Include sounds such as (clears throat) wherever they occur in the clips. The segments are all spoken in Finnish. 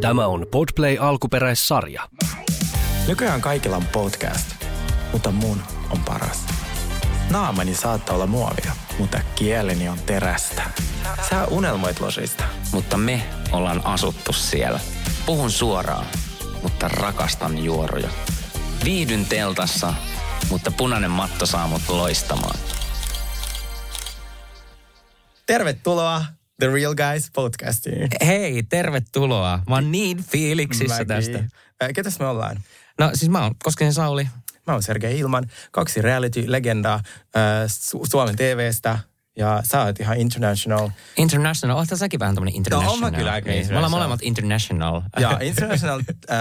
Tämä on Podplay alkuperäissarja. Nykyään kaikilla on podcast, mutta mun on paras. Naamani saattaa olla muovia, mutta kieleni on terästä. Sä unelmoit losista. mutta me ollaan asuttu siellä. Puhun suoraan, mutta rakastan juoruja. Viihdyn teltassa, mutta punainen matto saa mut loistamaan. Tervetuloa The Real Guys podcastiin. Hei, tervetuloa. Mä oon niin fiiliksissä Mäkin. tästä. Ketäs me ollaan? No siis mä oon Koskinen Sauli. Mä oon Sergei Ilman, kaksi reality-legendaa äh, Su- Suomen TVstä. Ja sä oot ihan international. International, oot säkin vähän tämmönen international. oon mä kyllä aika Niin, Me ollaan molemmat international. Ja international äh,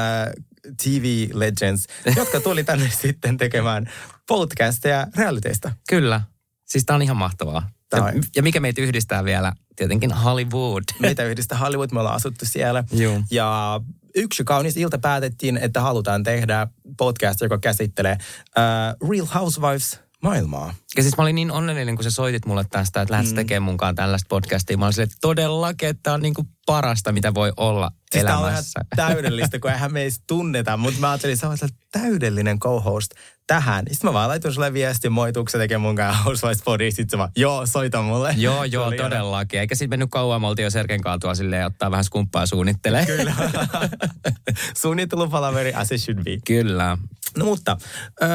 TV legends, jotka tuli tänne (laughs) sitten tekemään podcasteja realityista. Kyllä. Siis tää on ihan mahtavaa. Ja, ja mikä meitä yhdistää vielä? Tietenkin Hollywood. (laughs) Meitä yhdistää Hollywood, me ollaan asuttu siellä. Juu. Ja yksi kaunis ilta päätettiin, että halutaan tehdä podcast, joka käsittelee uh, Real Housewives maailmaa. Ja siis mä olin niin onnellinen, kun sä soitit mulle tästä, että lähdet mm. tekemään munkaan tällaista podcastia. Mä olin silleen, että todellakin, että tää on niinku parasta, mitä voi olla Siis tää on ihan elämässä. täydellistä, kun eihän me edes tunneta, mutta mä ajattelin, että sä oot täydellinen co-host tähän. Sitten mä vaan laitoin sulle viesti, moi, tuukse tekemään mun kanssa Housewives podia. Sitten vaan, joo, soita mulle. Joo, joo, todellakin. Eikä sitten mennyt kauan, me oltiin jo Serken kaatua silleen ottaa vähän skumppaa suunnittelee. Kyllä. (laughs) Suunnittelupalaveri as it should be. Kyllä. No mutta, öö,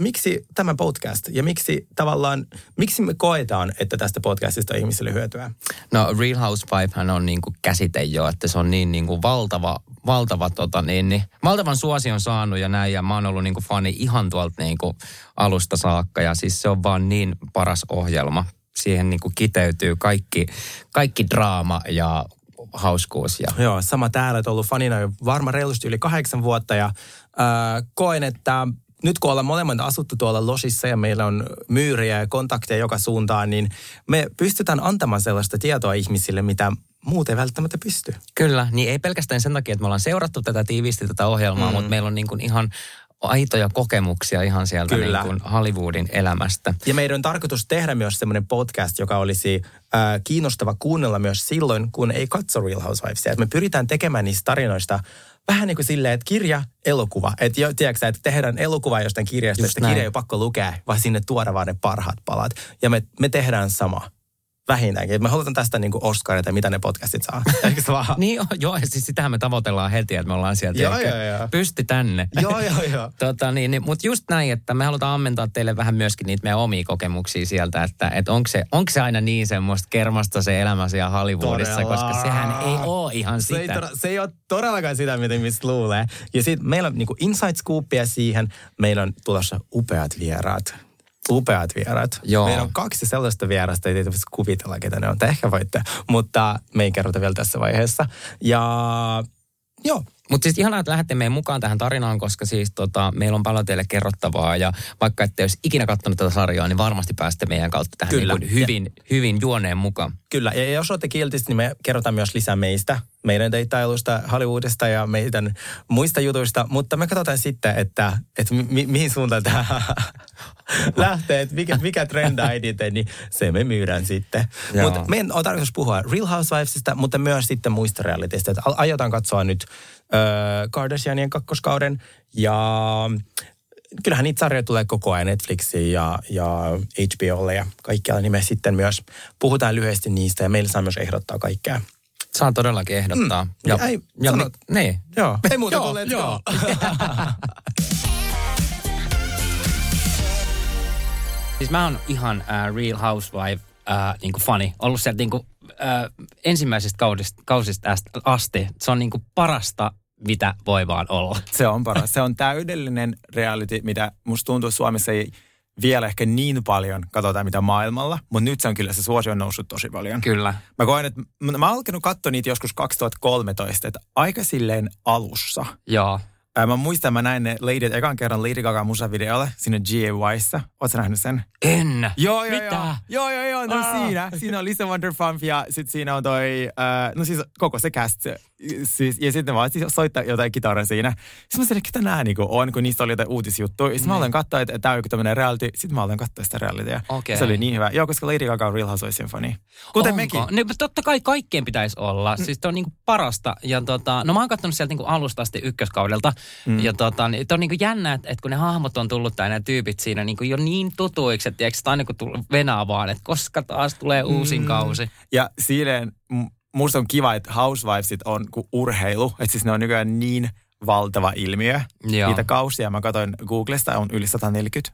miksi tämä podcast ja miksi tavallaan, miksi me koetaan, että tästä podcastista on ihmisille hyötyä? No Real Housewife on niinku käsite jo, että se on niin niinku valtava, valtava tota niin, niin, valtavan suosion saanut ja näin. Ja mä oon ollut niinku fani ihan tuolta niinku alusta saakka ja siis se on vaan niin paras ohjelma. Siihen niinku kiteytyy kaikki, kaikki draama ja hauskuus ja Joo, sama täällä, että ollut fanina jo varmaan reilusti yli kahdeksan vuotta ja öö, koen, että nyt kun ollaan molemmat asuttu tuolla losissa ja meillä on myyriä ja kontakteja joka suuntaan, niin me pystytään antamaan sellaista tietoa ihmisille, mitä muut ei välttämättä pysty. Kyllä, niin ei pelkästään sen takia, että me ollaan seurattu tätä tiiviisti tätä ohjelmaa, mm. mutta meillä on niin kuin ihan aitoja kokemuksia ihan sieltä Kyllä. niin kuin Hollywoodin elämästä. Ja meidän on tarkoitus tehdä myös semmoinen podcast, joka olisi äh, kiinnostava kuunnella myös silloin, kun ei katso Real Housewivesia. Et me pyritään tekemään niistä tarinoista vähän niin kuin silleen, että kirja, elokuva. Että jo, tiedätkö, että tehdään elokuva jostain kirjasta, Just että näin. kirja ei ole pakko lukea, vaan sinne tuoda vaan ne parhaat palat. Ja me, me tehdään sama. Vähintäänkin. Me halutaan tästä niin kuin Oscareita, mitä ne podcastit saa. (laughs) Eikö se vaan? Niin joo, siis sitähän me tavoitellaan heti, että me ollaan sieltä. Joo, joo, joo. Pysti tänne. (laughs) joo, joo, joo. (laughs) Tota, niin, niin, mutta just näin, että me halutaan ammentaa teille vähän myöskin niitä meidän omia kokemuksia sieltä, että et onko, se, onko se aina niin semmoista kermasta se elämä siellä Hollywoodissa, Todella. koska sehän ei ole ihan Se ei, sitä. todella- se ei ole todellakaan sitä, mitä ihmiset luulee. Ja sitten meillä on niinku inside scoopia siihen. Meillä on tulossa upeat vieraat. Upeat vieraat. Joo. Meillä on kaksi sellaista vierasta, ei tietysti kuvitella, ketä ne on. Te ehkä voitte, mutta me ei kerrota vielä tässä vaiheessa. Ja joo, Mutta siis ihanaa, että lähdette meidän mukaan tähän tarinaan, koska siis tota, meillä on paljon teille kerrottavaa ja vaikka ette olisi ikinä katsonut tätä sarjaa, niin varmasti pääsette meidän kautta tähän Kyllä. niin hyvin, hyvin juoneen mukaan. Kyllä, ja jos olette kiltisti, niin me kerrotaan myös lisää meistä, meidän deittailusta, Hollywoodista ja meidän muista jutuista, mutta me katsotaan sitten, että, että mi- mihin suuntaan tämä (laughs) lähtee, että mikä, mikä trendaa eniten, niin se me myydään sitten. Mutta meidän on tarkoitus puhua Real Housewivesista, mutta myös sitten muista realityista. Että aiotaan katsoa nyt äh, Kardashianien kakkoskauden ja kyllähän niitä sarjoja tulee koko ajan Netflixiin ja, ja HBOlle ja kaikkialla, niin me sitten myös puhutaan lyhyesti niistä ja meillä saa myös ehdottaa kaikkea. Saa todellakin ehdottaa. Mm. Ei, ja sanot. mi- niin. Joo, ei muuta Joo, kuin let's joo. (laughs) Siis mä oon ihan äh, Real Housewife äh, niinku fani. Ollut sieltä niinku, äh, ensimmäisestä kaudesta, kausista asti. Se on niinku parasta, mitä voi vaan olla. Se on paras. Se on täydellinen reality, mitä musta tuntuu Suomessa ei vielä ehkä niin paljon katsota mitä maailmalla, mutta nyt se on kyllä se suosio on noussut tosi paljon. Kyllä. Mä koen, että mä oon alkanut katsoa niitä joskus 2013, että aika silleen alussa. Joo. Ää, mä muistan, mä näin ne Lady, ekan kerran Lady Gaga musavideolle sinne GAYssä. Ootko nähnyt sen? En. Joo, joo, Mitä? joo. Joo, joo, joo, no siinä. Siinä on Lisa Wonderfump ja sitten siinä on toi, äh, no siis koko se cast. Siis, ja sitten mä siis soittaa jotain kitaraa siinä. Sitten mä sanoin, ketä nää niinku on, kun niistä oli jotain uutisjuttuja. Sitten mä aloin katsoa, että tää on joku tämmönen reality. Sitten mä aloin katsoa sitä realitya. Okei. Se oli niin hyvä. Joo, koska Lady Gaga on Real Housewives Symphony. Kuten Onko? mekin. No, totta kai kaikkien pitäisi olla. Mm. Siis se on niinku parasta. Ja tota, no mä oon katsonut sieltä niinku alusta asti ykköskaudelta. Mm. Ja tota, niin, on niinku jännä, että, että kun ne hahmot on tullut tai nämä tyypit siinä niinku jo niin tutuiksi, että tiedätkö, aina kun venaa vaan, että koska taas tulee uusin Mm. kausi. Ja silleen, musta on kiva, että Housewivesit on kuin urheilu. Että siis ne on nykyään niin valtava ilmiö. Joo. Niitä kausia mä katsoin Googlesta, on yli 140.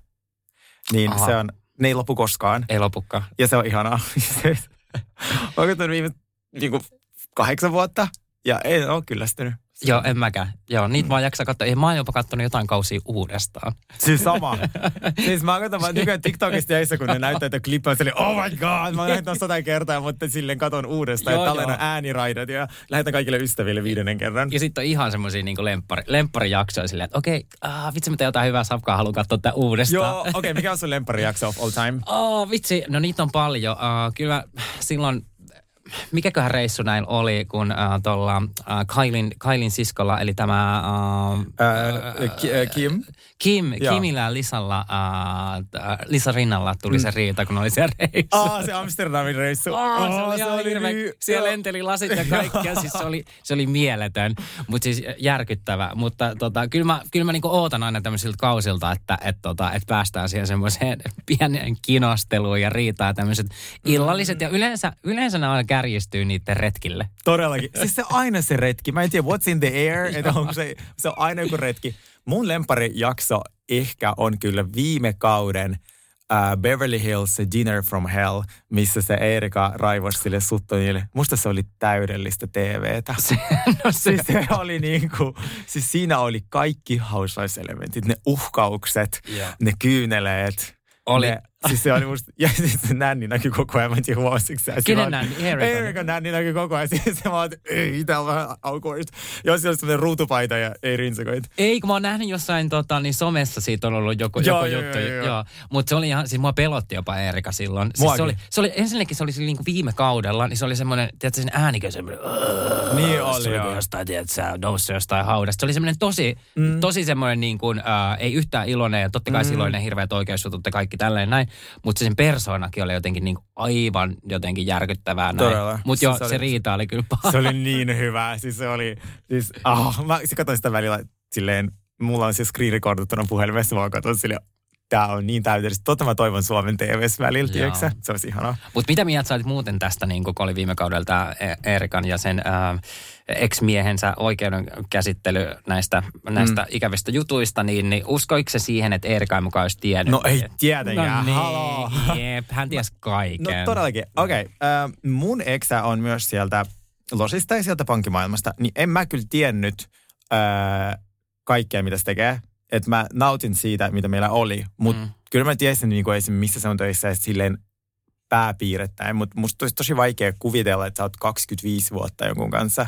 Niin Aha. se on, ne ei lopu koskaan. Ei lopukaan. Ja se on ihanaa. (laughs) Mä oon katsonut viime niin kuin kahdeksan vuotta ja en ole kyllästynyt. Joo, en mäkään. Joo, niitä vaan jaksaa katsoa. Ja mä oon jopa katsonut jotain kausia uudestaan. Siis sama. (laughs) siis mä katson vaan nykyään TikTokista jäissä, kun ne näyttää, että klippiä on silleen, oh my god, mä oon nähnyt ton sata kertaa, mutta silleen katon uudestaan Joo, ja joo. ääniraidat ja lähetän kaikille ystäville viidennen kerran. Ja sitten on ihan semmoisia niin lemppari, lempparijaksoja silleen, että okei, ah, vitsi mä teen jotain hyvää safkaa, haluan katsoa tätä uudestaan. Joo, okei, okay, mikä on sun lempparijakso of all time? (laughs) Oh, vitsi, no niitä on paljon. Uh, kyllä silloin, mikäköhän reissu näin oli, kun uh, tuolla uh, Kailin, Kailin siskolla, eli tämä uh, Ää, Ki- ää, Kim? Kim, Joo. Kimillä ja Lisalla, uh, Lisa rinnalla tuli se riita, kun oli siellä reissussa. Ah, se Amsterdamin reissu. Oh, se Ah, oli ihan hirveä. niin- Siellä lenteli lasit ja kaikkea. Siis se oli, se oli mieletön, mutta siis järkyttävä. Mutta tota, kyllä mä, kyllä mä niinku ootan aina tämmöisiltä kausilta, että et, tota, et päästään siihen semmoiseen (laughs) pienen kinosteluun ja riitaa tämmöiset illalliset. Ja yleensä, yleensä ne aina kärjistyy niiden retkille. Todellakin. Siis se aina se retki. Mä en tiedä, what's in the air, (laughs) että onko se, se on aina joku retki. Mun lemparijakso ehkä on kyllä viime kauden uh, Beverly Hills Dinner from Hell, missä se Erika raivosi sille Suttonille. Musta se oli täydellistä TVtä. no se, Siis se oli niinku, siis siinä oli kaikki housewives-elementit, ne uhkaukset, Joo. ne kyyneleet. Oli. Ne, siis se oli musta, (laughs) ja siis se nänni näkyi koko ajan, mä en tiedä huomasitko sä. Kenen on- nänni? Erikan? Erikan nänni näkyi koko ajan, (laughs) siis se vaan, että ei, tää on vähän awkward. Joo, siellä oli semmoinen ruutupaita ja ei rinsakoit. Ei, kun mä oon nähnyt jossain tota, niin somessa siitä on ollut joku, Joo, joku joo, juttu. joo, joo. Joo, Mutta se oli ihan, siis mua pelotti jopa Eerika silloin. Siis Muakin. se oli, se oli, ensinnäkin se oli niin kuin viime kaudella, niin se oli semmoinen, tiedätkö, sen äänikö semmoinen, Niin oli, se oli jostain, tiedätkö, sä noussut jostain haudasta. Se oli semmoinen tosi, mm. tosi semmoinen niin kuin, äh, ei yhtään iloinen ja totta kai mm. silloin ne hirveät oikeusjutut ja kaikki tälleen näin. Mutta se sen persoonakin oli jotenkin niin aivan jotenkin järkyttävää näin. Mutta Siis joo, se se, oli- riita oli kyllä paha. Se oli niin hyvä. Siis se oli, siis, oh, mä siis katsoin sitä välillä silleen, mulla on se screen recordattuna puhelimessa, mä katson silleen, tää on niin täydellistä. Totta mä toivon Suomen TVS välillä, tiedätkö? Se olisi ihanaa. Mutta mitä mieltä sä olit muuten tästä, niin kun oli viime kaudella tämä Erikan ja sen ää, ex-miehensä oikeudenkäsittely näistä, näistä mm. ikävistä jutuista, niin, niin uskoiko se siihen, että Erika ei mukaan olisi tiennyt? No ei Et- tietenkään, no haloo. niin, jep, hän tiesi (laughs) No kaiken. todellakin. Okei, okay. äh, mun eksä on myös sieltä Losista ja sieltä pankkimaailmasta, niin en mä kyllä tiennyt äh, kaikkea, mitä se tekee. Että mä nautin siitä, mitä meillä oli, mutta Mm. mm. kyllä mä tiesin niin kuin esim. missä se on töissä silleen pääpiirrettäin, mutta musta olisi tosi vaikea kuvitella, että sä oot 25 vuotta jonkun kanssa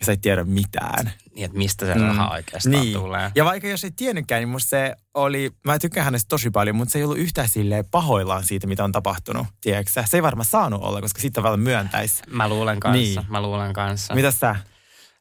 ja sä et tiedä mitään. Niin, että mistä se raha oikeastaan niin. tulee. Ja vaikka jos ei tiennytkään, niin musta se oli, mä tykkään hänestä tosi paljon, mutta se ei ollut yhtään silleen pahoillaan siitä, mitä on tapahtunut, tiedätkö sä? Se ei varmaan saanut olla, koska sitten tavallaan myöntäisi. Mä luulen kanssa, Niin. mä luulen kanssa. Mitä sä?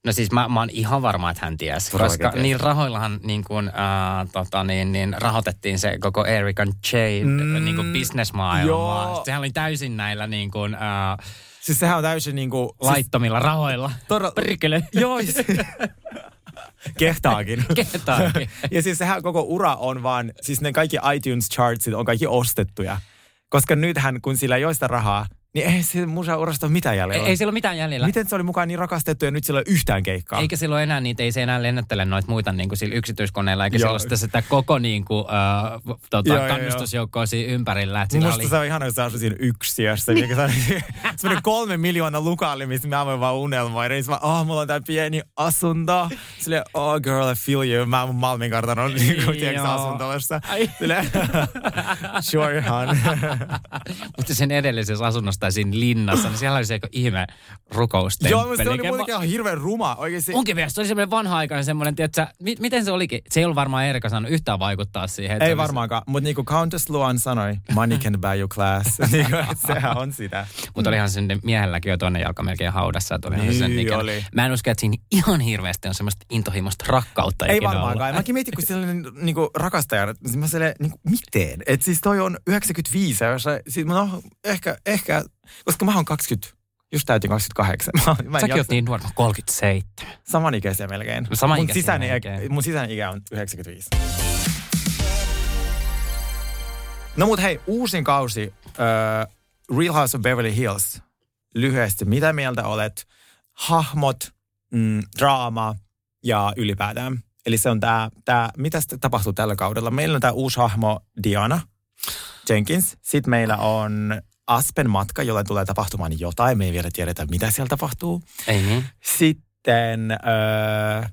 No siis mä, mä oon ihan varma, että hän tiesi, Todellakin koska tiesi. niin rahoillahan niin kuin, äh, tota, niin, niin rahoitettiin se koko Erican J Mm, mm, niin kuin bisnesmaailmaa. joo. Sehän oli täysin näillä niin kuin, äh, Siis sehän on täysin niinku... laittomilla rahoilla. Todella- Perkele. (laughs) Joo, siis- (laughs) kehtaakin. (laughs) Kehtaakin. ja siis sehän koko ura on vaan, siis ne kaikki iTunes chartsit on kaikki ostettuja. Koska nythän, kun sillä ei ole sitä rahaa, niin ei se musa urasta ole mitään ei, jäljellä. ei sillä ole mitään jäljellä. Miten se oli mukaan niin rakastettu ja nyt sillä ei ole yhtään keikkaa? Eikä silloin enää niitä, ei se enää lennättele noita muita niin kuin sillä yksityiskoneilla, eikä Joo. silloin sitä, sitä koko niin kuin, äh, tota, Joo, joo, kannustusjoukkoa siinä ympärillä. Että sillä Musta oli, se on ihana, jos sä asut siinä yksiössä. Niin. Semmoinen (laughs) kolme miljoonaa lukaali, mistä mä voin vaan unelmoida. Niin mä, oh, mulla on tää pieni asunto. Silleen, oh girl, I feel you. Mä oon Malmin kartanon (laughs) niin kuin, tiedätkö, Joo. asuntolossa. Ai. Silleen, (laughs) sure, hon. Mutta sen edellisessä asunnossa siinä linnassa, niin siellä oli se ihme rukoustemppeli. Joo, mutta se oli muutenkin ihan hirveän ruma. Oikeasti. Munkin mielestä se oli semmoinen vanha-aikainen semmoinen, tiedätkö, mi- miten se olikin? Se ei ollut varmaan Erika saanut yhtään vaikuttaa siihen. Ei se varmaankaan, mutta niin kuin Countess Luan sanoi, money can buy you class. (laughs) niin kuin, sehän on sitä. Se, mutta olihan sinne miehelläkin jo toinen jalka melkein haudassa. Että olihan Niin, se sen oli. Mä en usko, että siinä ihan hirveästi on semmoista intohimoista rakkautta Ei ikinä ollut. varmaankaan. Mäkin mietin, kun sellainen niin kuin rakastaja, että mä silleen, niin kuin, miten? Että siis toi on 95, ja se, siis, no, ehkä, ehkä, koska mä oon 20, just täytin 28. (laughs) Mä, mä Säkin oot niin nuori, 37. Samanikäisiä melkein. Samanikäisiä mun sisäinen, melkein. mun sisäinen ikä on 95. No mut hei, uusin kausi, uh, Real House of Beverly Hills. Lyhyesti, mitä mieltä olet? Hahmot, mm, draama ja ylipäätään. Eli se on tää, tää mitä sitten tapahtuu tällä kaudella? Meillä on tää uusi hahmo Diana Jenkins. Sitten meillä on Aspen matka, jolle tulee tapahtumaan jotain. Me ei vielä tiedetä, mitä siellä tapahtuu. Ei niin? Sitten, öö,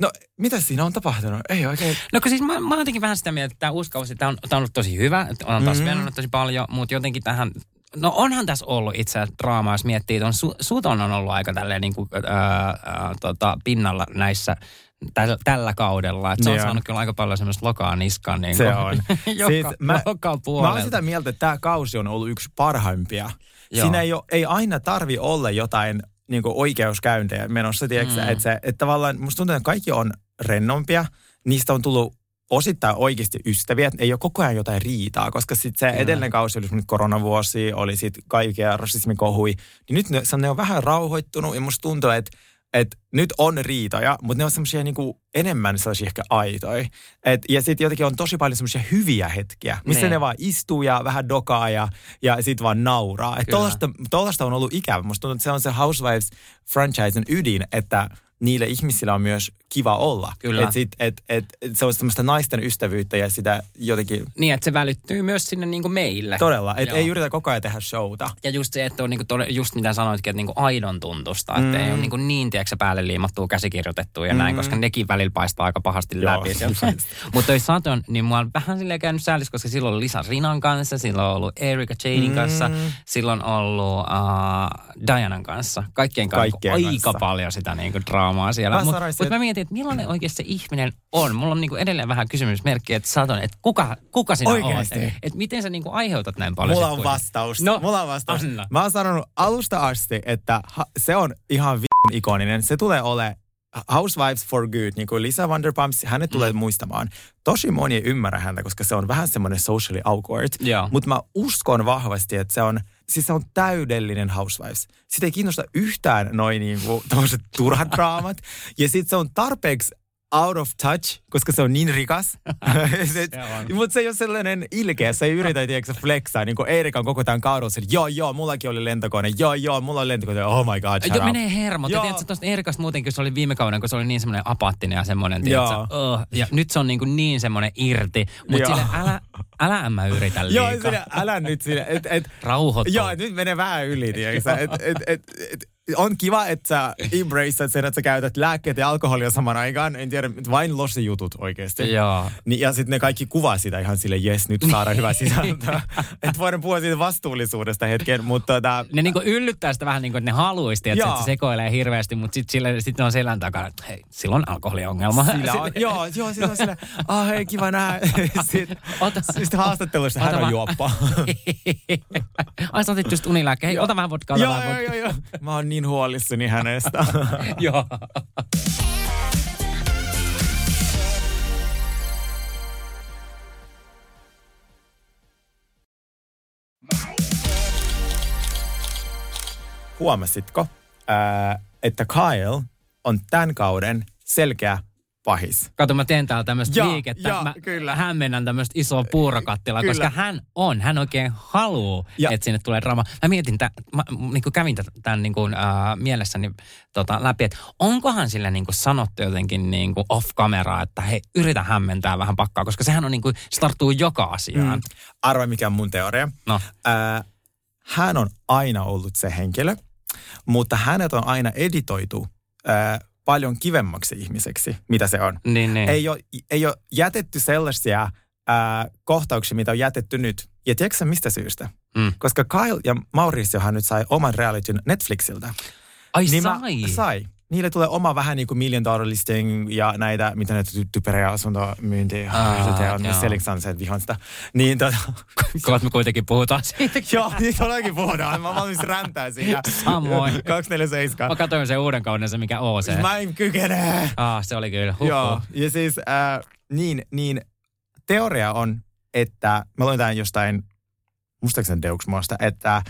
no mitä siinä on tapahtunut? Ei oikein. No kun siis mä, mä oon jotenkin vähän sitä mieltä, että tämä uusi kausi, tämä on, tää on ollut tosi hyvä, että on taas Mm. mm. tosi paljon, mutta jotenkin tähän, no onhan tässä ollut itse asiassa draamaa, jos miettii, että on su, Suton on ollut aika tälleen niin kuin, ää, ää, tota, pinnalla näissä tällä, tällä kaudella, että se on saanut kyllä aika paljon semmoista lokaa niskaan. Niin Se on. (laughs) joka, Siis mä- joka Mä oon sitä mieltä, että tämä kausi on ollut yksi parhaimpia. Joo. Siinä ei, ole, ei aina tarvi olla jotain niin oikeuskäyntejä menossa, tiedätkö, mm. Että, se, että tavallaan musta tuntuu, että kaikki on rennompia. Niistä on tullut osittain oikeasti ystäviä, että ei ole koko ajan jotain riitaa, koska sitten se edellinen kausi oli semmoinen koronavuosi, oli sitten kaikkea rasismikohui, niin nyt ne, se- ne on vähän rauhoittunut ja musta tuntuu, että että nyt on riitoja, mutta ne on semmoisia niinku enemmän sellaisia ehkä aitoja. Et, ja sitten jotenkin on tosi paljon semmoisia hyviä hetkiä, missä Niin. ne vaan istuu ja vähän dokaa ja, ja sitten vaan nauraa. Et Kyllä. tollasta, tollasta on ollut ikävä. Musta tuntuu, että se on se Housewives-franchisen ydin, että niille ihmisillä on myös kiva olla. Kyllä. Et sit, et, et, et se on semmoista naisten ystävyyttä ja sitä jotenkin Niin, että se välittyy myös sinne niin kuin meille. todella, että ei yritä koko ajan tehdä showta. Ja just se, että on niinku tode, just mitä sanoitkin, että niinku aidon tuntusta. Että Mm. ei ole niinku niin, tiedätkö, päälle liimattua käsikirjoitettua ja näin, Mm. koska nekin välillä paistaa aika pahasti Joo. läpi. (laughs) Mutta toi Saton, niin mua on vähän silleen käynyt säälis, koska silloin oli Lisa Rinan kanssa, silloin on ollut Erika Janein Mm. kanssa, silloin on ollut uh, Dianan kanssa. Kaikkien kanssa Kaikkien aika kanssa. paljon sitä niinku draamaa siellä. Mutta mut mä mietin, että millainen oikeasti se ihminen on. Mulla on niinku edelleen vähän kysymysmerkkiä, että Saton, että kuka, kuka sinä Oikeesti? olet? Että miten sä niinku aiheutat näin paljon? Mulla on kuitenkin? vastaus. No, Mulla on vastaus. anna. Mä oon sanonut alusta asti, että ha- se on ihan vi- ikoninen. Se tulee ole Housewives for good, niin kuin Lisa Vanderpump, hänet tulee Mm. muistamaan. Tosi moni ei ymmärrä häntä, koska se on vähän semmoinen socially awkward. Joo. Mutta mä uskon vahvasti, että se on, siis se on täydellinen Housewives. Sitä ei kiinnosta yhtään noin niinku, turhat draamat. Ja sitten se on tarpeeksi out of touch, koska se on niin rikas. (laughs) Mutta se ei ole sellainen ilkeä, se ei yritä, tiedätkö, flexaa. Niin kuin Eerika on koko tämän kaudella, sillä, joo, joo, mullakin oli lentokone, joo, joo, mulla oli lentokone, oh my god, shut Joo, menee hermot. Ja Joo. tiedätkö, tuosta Erikasta muutenkin, se oli viime kauden, kun se oli niin semmoinen apaattinen ja semmoinen, Joo. tiedätkö, uh, ja nyt se on niin, kuin niin semmoinen irti. Mutta Joo. sille älä, älä en mä yritä Joo, liikaa. sinä, älä nyt sinä, et, et, Rauhoitu. Joo, nyt menee vähän yli, tiedätkö? Et, et, et, et, on kiva, että sä embraceat sen, että sä käytät lääkkeet ja alkoholia saman aikaan. En tiedä, vain losi jutut oikeasti. Joo. Niin, ja sitten ne kaikki kuvaa sitä ihan sille, jes, nyt saadaan hyvä sisältö. (laughs) että voidaan puhua siitä vastuullisuudesta hetken, mutta tota, Ne niinku yllyttää sitä vähän niin kuin, että ne haluaisi, että se sekoilee hirveästi, mutta sitten sit ne on selän takana, että hei, sillä on alkoholiongelma. sillä on, (laughs) joo, joo, sillä on sillä, ah hei, kiva nähdä. (laughs) Sitten, sitten haastattelussa hän on juoppa. Ai sä otit just unilääkkeen. Hei, ota vähän vodkaa. joo, joo, joo, joo. Mä oon niin huolissani hänestä. (laughs) Joo. Huomasitko, ää, että Kyle on tämän kauden selkeä pahis? Kato, mä teen täällä tämmöistä Joo, liikettä. joo, mä kyllä. hämmennän tämmöistä isoa puurokattilaa, Kyllä. koska hän on, hän oikein haluaa, Ja- että sinne tulee drama. Mä mietin, tä, mä niin kuin kävin tämän niin kuin, äh, mielessäni tota, läpi, että onkohan sille niin kuin sanottu jotenkin niin kuin off-kameraa, että hei, yritä hämmentää vähän pakkaa, koska sehän on niin kuin, se tarttuu joka asiaan. Mm. Arva, mikä on mun teoria. No, Ää, hän on aina ollut se henkilö, mutta hänet on aina editoitu ää, paljon kivemmaksi ihmiseksi, mitä se on. niin, niin. Ei, ole, ei ole jätetty sellaisia ää, kohtauksia, mitä on jätetty nyt. Ja tiedätkö sä mistä syystä? Mm. Koska Kyle ja Mauriciohan nyt sai oman realityn Netflixiltä. Ai niin sai. Sai. Niille tulee oma vähän niin kuin million dollar listing ja näitä, mitä ne ty- typerejä asuntomyyntiä. Se on. Seliksan se, että vihaan sitä. Niin tota, (laughs) Kohta me kuitenkin puhutaan siitä. (laughs) joo, niin todellakin puhutaan. Mä valmis räntää siinä. Samoin. (laughs) 247. Mä katsoin sen uuden kauden, se mikä OC. Siis Mä en kykene. Ah, se oli kyllä. Huhhuh. Joo, ja siis äh, niin, niin teoria on, että mä luin tämän jostain, muistaakseni Deux-maasta, että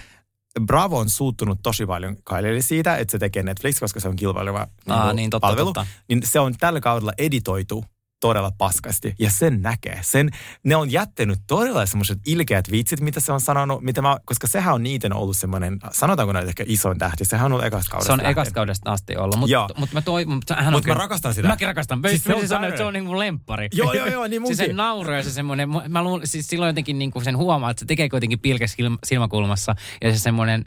Bravo on suuttunut tosi paljon Kylelle siitä, että se tekee Netflix, koska se on kilpaileva Aa, niinku niin, totta, palvelu. totta. Niin se on tällä kaudella editoitu todella paskasti. Ja sen näkee. Sen, ne on jättänyt todella semmoiset ilkeät vitsit, mitä se on sanonut, mitä mä, koska sehän on niiden ollut semmoinen, sanotaanko näitä ehkä isoin tähti. Sehän on ollut ekasta kaudesta Se on ekasta kaudesta asti ollut, mutta mut mä toivon, mutta hän Mut mä rakastan sitä. Mäkin rakastan. Siis Siis se on se, sanoa, että se täydellinen. on niin mun lemppari. Joo, joo, joo, (laughs) niin siis se munkin. nauru ja se semmoinen, mä luulen, siis silloin jotenkin niin kuin sen huomaa, että se tekee kuitenkin pilkäs silm- silmäkulmassa ja se semmoinen,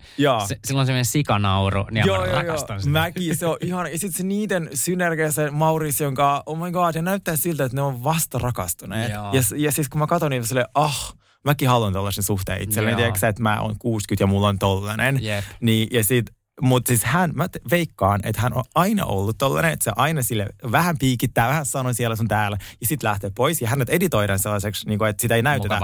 se, silloin semmoinen sikanauru, niin joo, mä joo, rakastan joo. sitä. Mäkin, se on ihan, ja sitten se niiden synergia, se Maurice, kanssa, oh my god, ja näyttää siltä, että ne on vasta rakastuneet. Joo. Ja, ja siis kun mä katson niitä silleen, ah, mäkin haluan tällaisen suhteen itselleni, Joo. tiedätkö sä, että mä oon 60 ja mulla on tollanen. Jep. Niin, ja sit, mutta siis hän, mä veikkaan, että hän on aina ollut tollanen, että se aina sille vähän piikittää, vähän sanoo siellä sun täällä, ja sitten lähtee pois, ja hänet editoidaan sellaiseksi, niin kuin, että sitä ei näytetä.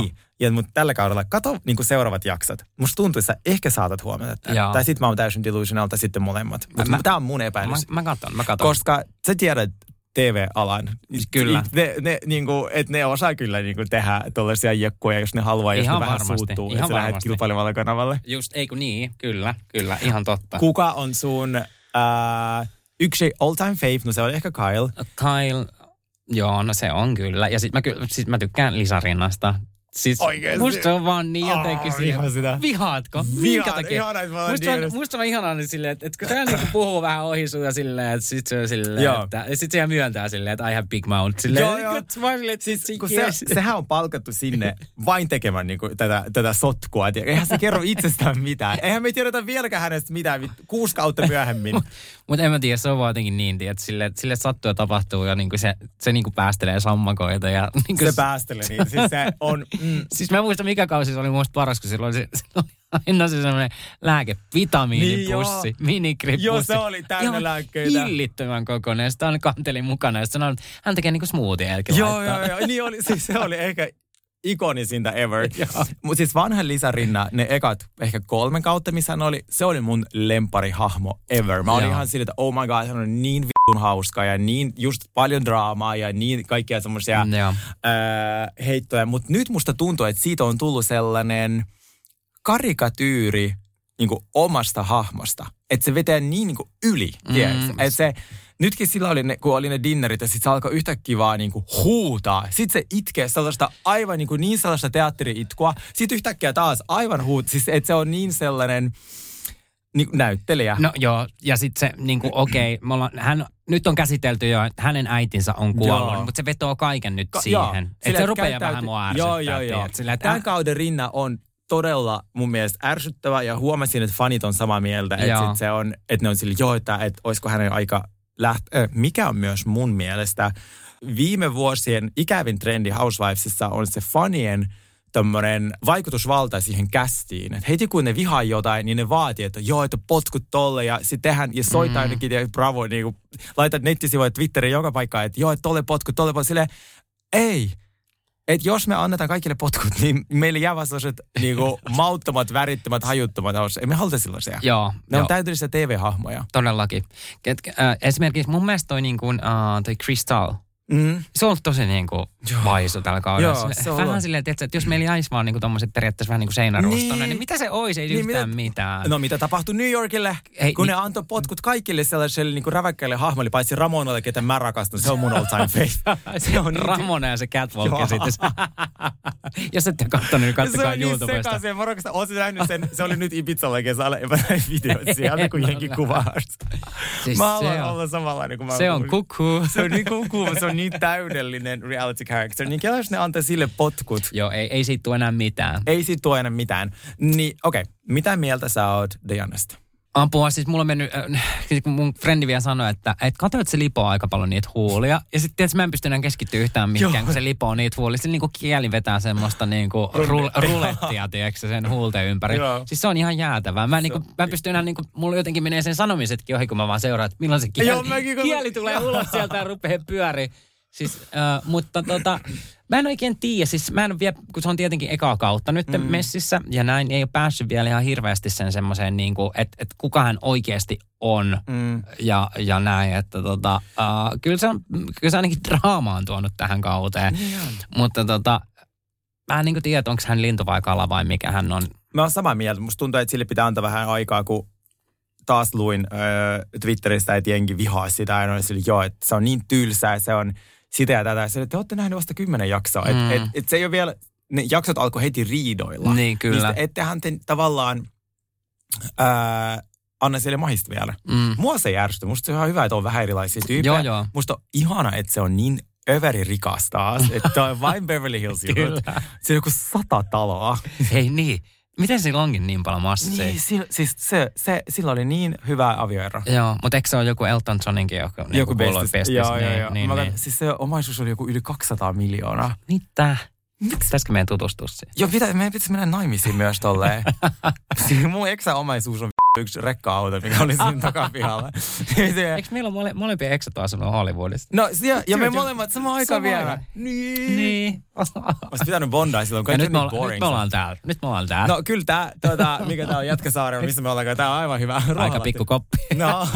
Niin, ja mutta tällä kaudella, kato niin kuin seuraavat jaksot. Musta tuntuu, että sä ehkä saatat huomata tämän. Joo. Tai sitten mä oon täysin delusional, tai sitten molemmat. Mutta Mä- tämä on mun Mä, epäilys. mä katon, mä katon. Koska sä tiedät TV-alan. Kyllä. Ne, ne, niin kuin, että ne osaa kyllä niin kuin tehdä tällaisia jekkuja, jos ne haluaa, jos Ihan ne vähän varmasti, suuttuu, ihan että lähdet varmasti. kilpailevalle kanavalle. Just, ei kun niin, kyllä, kyllä, ihan totta. Kuka on sun äh, yksi all-time fave? No se on ehkä Kyle. Kyle, joo, no se on kyllä. Ja sit mä, sit mä tykkään Lisarinnasta. Siis Oikeesti? musta se on vaan niin jotenkin Aa, vihaan sitä. Vihaatko? Vihaan, Minkä takia? ihanaa, että musta, on, musta on ihanaa niin silleen, että, että kun se niinku puhuu vähän ohi sun ja silleen, että sit se on silleen, Joo. että, ja sit se myöntää silleen, että I have big mouth. Silleen, Joo, joo. että mä silleen, että Siis kun se, sehän on palkattu sinne vain tekemään niin kuin, tätä, tätä sotkua. Et Eihän se kerro itsestään mitään. Eihän me tiedetä vieläkään hänestä mitään kuusi kautta myöhemmin. (laughs) Mutta en mä tiedä, se on vaan jotenkin niin, että sille, sille sattuu ja tapahtuu ja niinku se, se niinku päästelee sammakoita. Ja niinku Se päästelee niin. Siis se on... (laughs) Mm, Siis mä muistan, mikä kausi se oli musta paras, kun silloin se, (laughs) silloin aina se semmoinen lääkevitamiinipussi, Niin niin. Joo, se oli täynnä lääkkeitä. hillittömän kokoinen. Sitä aina kanteli mukana ja sanoi, että hän tekee niinku smoothie joo, joo, joo. Niin oli, siis se oli ehkä ikonisinta ever. (laughs) Mutta siis vanhan Lisarinna, ne ekat ehkä kolme kautta, missä hän oli, se oli mun lempari-hahmo ever. Mä olin Joo. ihan sillä, että oh my god, hän on niin vittun hauska ja niin just paljon draamaa ja niin kaikkia semmoisia ää, heittoja. Mutta nyt musta tuntuu, että siitä on tullut sellainen karikatyyri niin kuin omasta hahmosta. Että se vetää niin, niin kuin yli, Mm. mm. Että se, nytkin sillä oli ne, kun oli ne dinnerit, ja sitten se alkoi yhtäkkiä vaan niin kuin huutaa. Sitten se itkee sellaista aivan niin, kuin niin sellaista teatteri-itkua. Sitten yhtäkkiä taas aivan huut. Siis että se on niin sellainen niin näyttelijä. No joo, ja sitten se niinku, (clears throat) okei, okay, hän, nyt on käsitelty jo, että hänen äitinsä on kuollut, Joo. mutta se vetoo kaiken nyt Ka- siihen. joo. Että Sillä, se rupeaa käyttäyty- vähän mua ärsyttää. Joo, joo, joo. tiedät, Sillä, että, Tämän kauden rinna on todella mun mielestä ärsyttävä ja huomasin, että fanit on samaa mieltä, että, sit se on, että ne on sille, joo, että, että olisiko hänen aika lähteä, äh, mikä on myös mun mielestä viime vuosien ikävin trendi Housewivesissa on se fanien tämmöinen vaikutusvalta siihen kästiin. Et heti kun ne vihaa jotain, niin ne vaatii, että joo, että potkut tolle ja sitten tehdään ja soittaa mm. jonnekin ja bravo, niin kuin, laitat nettisivuille Twitteriin joka paikkaan, että joo, että tolle potkut, tolle potkut. Silleen, ei, että jos me annetaan kaikille potkut, niin meille jää vasta sellaiset niinku, (laughs) mauttomat, värittömät, hajuttomat haussa. Ei me haluta sellaisia. Joo, Ne joo. on täydellisiä TV-hahmoja. Todellakin. Äh, esimerkiksi mun mielestä toi, niin kuin, äh, toi Crystal, Mm. se on tosi niin kuin vaisu tällä kaudella. Joo, se on vähän ollut. silleen, että jos meillä jäisi vaan niin kuin tommoset periaatteessa vähän niin kuin seinäruustona, niin, Niin. niin mitä se olisi? Ei Niin, niin, yhtään mitä- mitään. No mitä tapahtui New Yorkille, Ei, kun niin- ne antoi potkut kaikille sellaiselle niinku räväkkäille hahmoille, paitsi Ramonalle, ketä mä rakastan. Se on mun all time fave. (laughs) se on Ramona ja se Catwalk se... (laughs) Jos ette katsonut, niin Ja se katsokaa on niin YouTubesta. sekaisin. Mä rakastan, oot sä nähnyt sen? Se oli nyt Ibizalla kesällä, ja mä näin videot sieltä, kun En jenki ole. kuvaa. Siis Mä se haluan on- olla samanlainen kuin mä Se on oon. kukkuu. Se on niin kukkuu, se on niin täydellinen reality character. Niin kela, jos ne antaa sille potkut, Joo, ei, ei siitä tule enää mitään. ei siitä tuo enää mitään. Niin okei, okay. mitä mieltä sä oot Dianasta? Apua, siis mulla on mennyt, äh, siis mun frendi vielä sanoi, että et katso, että se lipoo aika paljon niitä huulia. Ja sitten tietysti mä en pysty enää keskittyä yhtään mihinkään, kun se lipoo niitä huulia. Se niinku kieli vetää semmoista niinku rul, rulettia, tiedätkö, sen huulten ympäri. Joo. Siis se on ihan jäätävää. Mä, niinku, mä en pysty enää, niinku, mulla jotenkin menee sen sanomisetkin ohi, kun mä vaan seuraan, että milloin se kieli, Joo, mäkin kieli tulee ulos sieltä ja rupeaa pyöriin. Siis, äh, mutta tota, mä en oikein tiedä, siis mä en vielä, kun se on tietenkin ekaa kautta nyt mm. messissä, ja näin ei ole päässyt vielä ihan hirveästi sen semmoiseen, niin kuin, että, että kuka hän oikeasti on, Mm. ja, ja näin, että tota, uh, kyllä, se on, kyllä se ainakin draama on tuonut tähän kauteen, Niin mutta tota, mä en niin kuin tiedä, onko hän lintu vai kala vai mikä hän on. Mä oon samaa mieltä. Musta tuntuu, että sille pitää antaa vähän aikaa, kun taas luin öö, Twitteristä, että jengi vihaa sitä. Ja oli sille, joo, että se on niin tylsää, se on sitä ja tätä. Että te olette nähneet vasta kymmenen jaksoa. Mm. Mm. Et, et, et se ei ole vielä, ne jaksot alkoi heti riidoilla. Niin, kyllä. Niin ettehän te tavallaan öö, anna sille mahista vielä. Mm. Mua se järjesty. Musta se on ihan hyvä, että on vähän erilaisia tyyppejä. Joo, joo. Musta on ihana, että se on niin överi rikas taas. Että on vain Beverly Hills jutut. (laughs) Se on joku sata taloa. Hei niin, miten sillä onkin niin paljon massia? Niin, si, siis se, se, sillä oli niin hyvä avioero. Joo, mutta eikö se ole joku Elton Johninkin, joka Joku kuului bestis. bestis? Joo, niin, joo, joo. Niin, Mä niin. Siis se omaisuus oli joku yli 200 miljoonaa. Mitä? Pitäisikö meidän tutustua siihen? Joo, pitä, meidän pitäisi mennä naimisiin myös tolleen. (laughs) siis mun eksä omaisuus on yksi rekka-auto, mikä oli siinä (laughs) takapihalla. Eikö meillä ole mole, molempia eksat asunut Hollywoodissa? no, ja, ja me molemmat samaan aikaan vielä. Niin. Niin. (laughs) Olisi pitänyt bondaa silloin, Ja kaikki nyt me, olla, niin nyt me ollaan täällä. Nyt me ollaan täällä. No kyllä tää, tuota, mikä tää on Jätkäsaari, missä me ollaan, tää on aivan hyvä. Aika pikku koppi. No,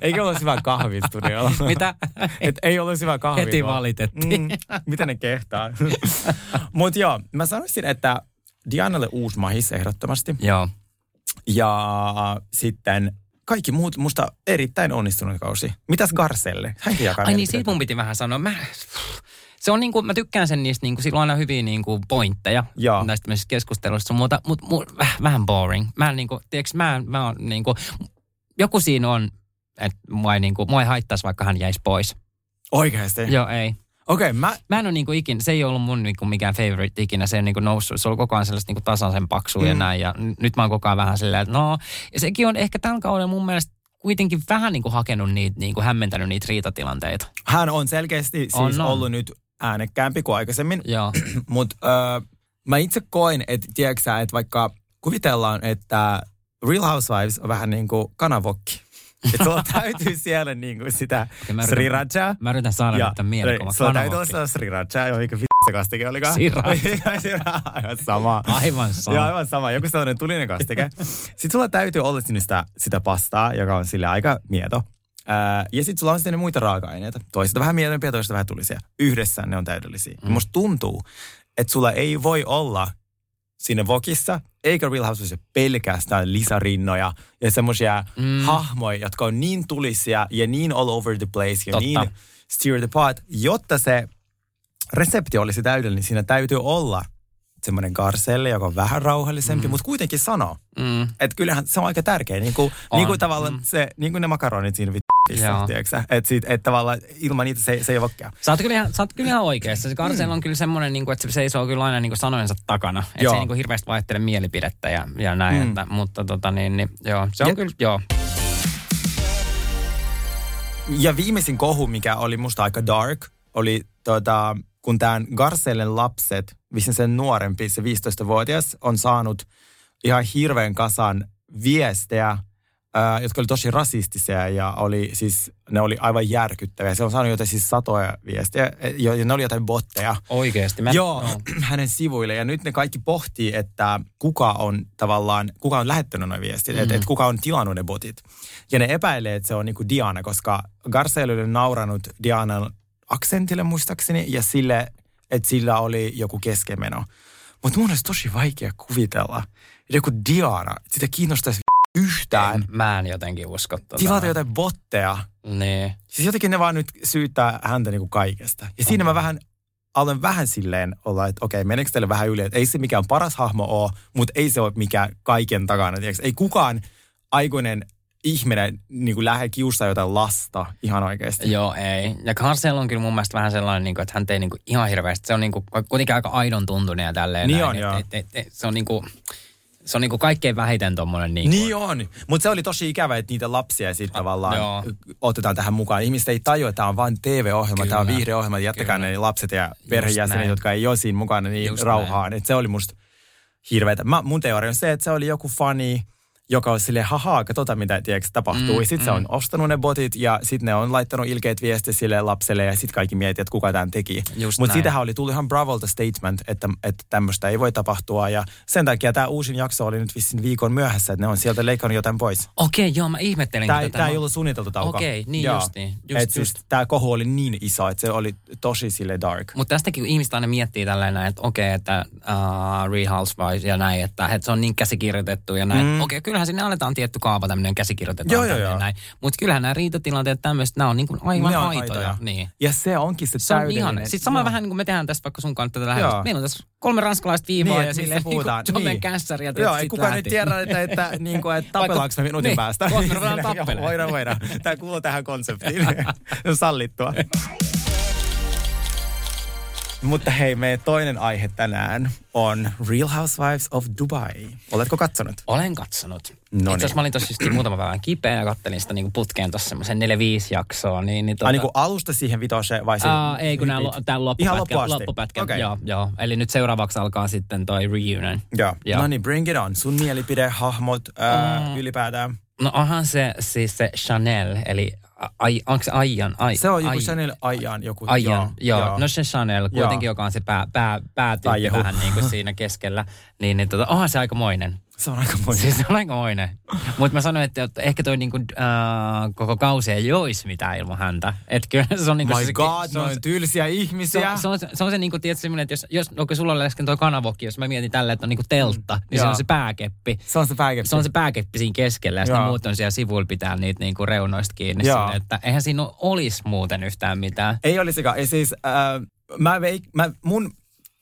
eikö ollut hyvä kahvit studiolla? (laughs) Mitä? Et ei ollut hyvä kahvi. Heti vaan- valitettiin. Mm, miten ne kehtaa? Mutta joo, mä sanoisin, että Dianalle uusi mahis ehdottomasti. Joo. Ja sitten kaikki muut musta erittäin onnistunut kausi. Mitäs Garcelle? Hänkin jakaa Ai niin, siitä mun piti vähän sanoa. Mä, se on niinku, mä tykkään sen niistä, niinku, sillä on aina hyviä niinku pointteja Joo. näistä keskusteluista, mutta mut, mut, väh, vähän boring. Mä en niinku, tiiäks, mä, en- mä on niinku, joku siinä on, että mua ei, niinku, mua ei haittaisi, vaikka hän jäisi pois. Oikeasti? Joo, ei. Okay, mä... Mä en ole niinku ikinä, se ei ollut mun niinku mikään favorite ikinä, se on niinku noussut, se oli koko ajan sellaista niinku tasaisen paksua mm. ja näin, ja nyt mä oon koko ajan vähän silleen, että no, ja sekin on ehkä tällä kaudella mun mielestä kuitenkin vähän niinku hakenut niitä, niinku hämmentänyt niitä riitatilanteita. Hän on selkeästi siis On, on. ollut nyt äänekkäämpi kuin aikaisemmin. (clears throat) Mutta äh, mä itse koin, että tiedätkö että vaikka kuvitellaan, että Real Housewives on vähän niin kuin kanavokki. Että sulla täytyy siellä niin kuin sitä Okei, mä yritän- sriracha. Mä yritän saada nyt tämän mielikuvan. Sulla täytyy olla mikä vittu se kastike olikaan. (laughs) Sriracha. Aivan sama. Aivan sama. Joo, aivan sama. Joku sellainen tulinen kastike. Sitten sulla täytyy olla sinne sitä, sitä pastaa, joka on sille aika mieto. Ää, ja sitten sulla on sitten muita raaka-aineita. Toista vähän miedompiä, toista vähän tulisia. Yhdessä ne on täydellisiä. Mm. Musta tuntuu, että sulla ei voi olla siinä vokissa, eikä Real Housewives pelkästään lisärinnoja ja semmoisia Mm. hahmoja, jotka on niin tulisia ja niin all over the place ja Totta. niin steer the pot, jotta se resepti olisi täydellinen, niin siinä täytyy olla semmoinen Garcelle, joka on vähän rauhallisempi, mm. mutta kuitenkin sanoo. Mm. Että kyllähän se on aika tärkeä. Niin kuin, niin kuin tavallaan mm. se, niin kuin ne makaronit siinä Että sit, et tavallaan ilman niitä se, se ei ole. Sä oot kyllä ihan, sä oot kyllä ihan oikeassa. Se Karsel on kyllä semmoinen, niin kuin, että se seisoo kyllä aina niin kuin sanojensa takana. Että se ei niin kuin hirveästi vaihtele mielipidettä ja, ja näin. Mm. Että, mutta tota niin, niin joo, se on Ja- kyllä, joo. Ja viimeisin kohu, mikä oli musta aika dark, oli tota, kun tämän Garcellen lapset, vissiin sen nuorempi, se 15-vuotias, on saanut ihan hirveän kasan viestejä, ää, jotka oli tosi rasistisia ja oli siis, ne oli aivan järkyttäviä. Se on saanut jotain siis satoja viestejä ja ja ne oli jotain botteja. Oikeasti. Mä, Joo, no. (clears throat) hänen sivuille. Ja nyt ne kaikki pohtii, että kuka on tavallaan, kuka on lähettänyt nuo viestit, mm. että et kuka on tilannut ne botit. Ja ne epäilee, että se on niinku Diana, koska Garcelle oli nauranut Dianan aksentille muistaakseni ja sille, että sillä oli joku keskemeno. Mutta mun olisi tosi vaikea kuvitella, että joku Diana, sitä kiinnostaisi yhtään En, mä en jotenkin usko tota. tilata jotain botteja. Niin. Siis jotenkin ne vaan nyt syyttää häntä niinku kaikesta. Ja siinä mä vähän, aloin vähän silleen olla, että okei, meneekö teille vähän yli, että ei se mikään paras hahmo ole, mutta ei se ole mikään kaiken takana. Tiiäks? Ei kukaan aikuinen ihminen niin kuin lähde kiusaa jotain lasta ihan oikeasti. Joo, ei. Ja Karsel on kyllä mun mielestä vähän sellainen, niin kuin, että hän ei niin kuin ihan hirveästi. Se on niin kuin, kuitenkin aika aidon tuntunen ja tälleen. Niin näin. on, joo. et, et, et, et, se on niin kuin, Se on niinku kaikkein vähiten tommonen niinku... Niin on, mutta se oli tosi ikävä, että niitä lapsia sitten tavallaan joo. otetaan tähän mukaan. Ihmiset ei tajua, että tämä on vain TV-ohjelma, tämä on viihdeohjelma, jättäkää Kyllä. ne lapset ja perhejäsenet, jotka ei ole siinä mukana, niin Just rauhaan. Et se oli musta hirveetä. Mä, mun teoria on se, että se oli joku fani, joka on silleen, hahaa, katsotaan mitä tiedätkö, tapahtuu. Mm, Mm, sitten se on ostanut ne botit ja sitten ne on laittanut ilkeät viestiä sille lapselle ja sitten kaikki miettii, että kuka tämän teki. Just Mutta siitähän oli tullut ihan Bravolta statement, että, että tämmöistä ei voi tapahtua ja sen takia tämä uusin jakso oli nyt vissiin viikon myöhässä, että ne on sieltä leikannut jotain pois. Okei, joo, mä ihmettelin. Tämä, tämä ei ollut suunniteltu tauko. Okei, niin Joo. justiin, just- Et siis just. tämä kohu oli niin iso, että se oli tosi sille dark. Mutta tästäkin kun ihmiset aina miettii tällainen, että okei, että uh, Real Housewives ja näin, että, että se on niin käsikirjoitettu ja näin. Mm. Okei, kyllähän sinne annetaan tietty kaava tämmöinen käsikirjoitettu. Joo, joo, joo. näin. Mutta kyllähän nämä riitatilanteet tämmöiset, nämä on niin kuin aivan Ne on aitoja. aitoja. Niin. Ja se onkin se, Se on ihan, sitten sama Joo. vähän niin kuin me tehdään tässä vaikka sun kanssa tätä lähetystä. Meillä on tässä kolme ranskalaista viivaa Niin, ja silleen mistä puhutaan. niin kuin Niin. kässäri ja Joo, ei kukaan nyt tiedä, että, että, (laughs) niin kuin, että tapellaanko me minuutin Niin, päästä. kohta me ruvetaan (laughs) Joo, tappelemaan. Voidaan, voidaan. Tämä kuuluu tähän konseptiin. (laughs) Se on sallittua. Mutta hei, meidän toinen aihe tänään on Real Housewives of Dubai. Oletko katsonut? Olen katsonut. No Itse niin. asiassa mä olin tossa just muutama päivän kipeä ja kattelin sitä niin putkeen tuossa semmoisen 4-5 jaksoa. Niin, niin Ai niin kuin alusta siihen vitoseen vai siihen? Aa, ei kun nämä, tämä Ihan loppupätkä. loppuun asti? loppupätkä Okei. joo, joo. Eli nyt seuraavaksi alkaa sitten toi reunion. Joo. Joo. No niin, bring it on. Sun mielipide, hahmot ää, Mm. ylipäätään. No onhan se siis se Chanel, eli ai, onko se Aijan? Ai, Se on joku ai, Chanel Ajan joku. Aijan, joo, joo. joo. No se Chanel, kuitenkin, joka on se pää, pää, päätyyppi vähän niin kuin siinä keskellä. Niin, niin tota, onhan se aikamoinen. Se on aika moinen. Siis se on aikamoinen. Mutta mä sanoin, että että ehkä toi niinku, äh, koko kausi ei joisi mitään ilman häntä. Että kyllä se on niinku... My se, god, se, noin tylsiä se, ihmisiä. on, se, on, se on se niinku, tietysti semmoinen, että jos, jos okay, sulla oli äsken toi kanavokki, jos mä mietin tällä, että on niinku teltta, niin se Joo. on se pääkeppi. Se on se pääkeppi. Se on se pääkeppi siinä keskellä ja sitten Joo. muut on siellä sivuilla pitää niitä niinku reunoista kiinni. Joo. Sinne, että eihän siinä olisi muuten yhtään mitään. Ei olisikaan. Ei siis, äh, mä, veik, mä mun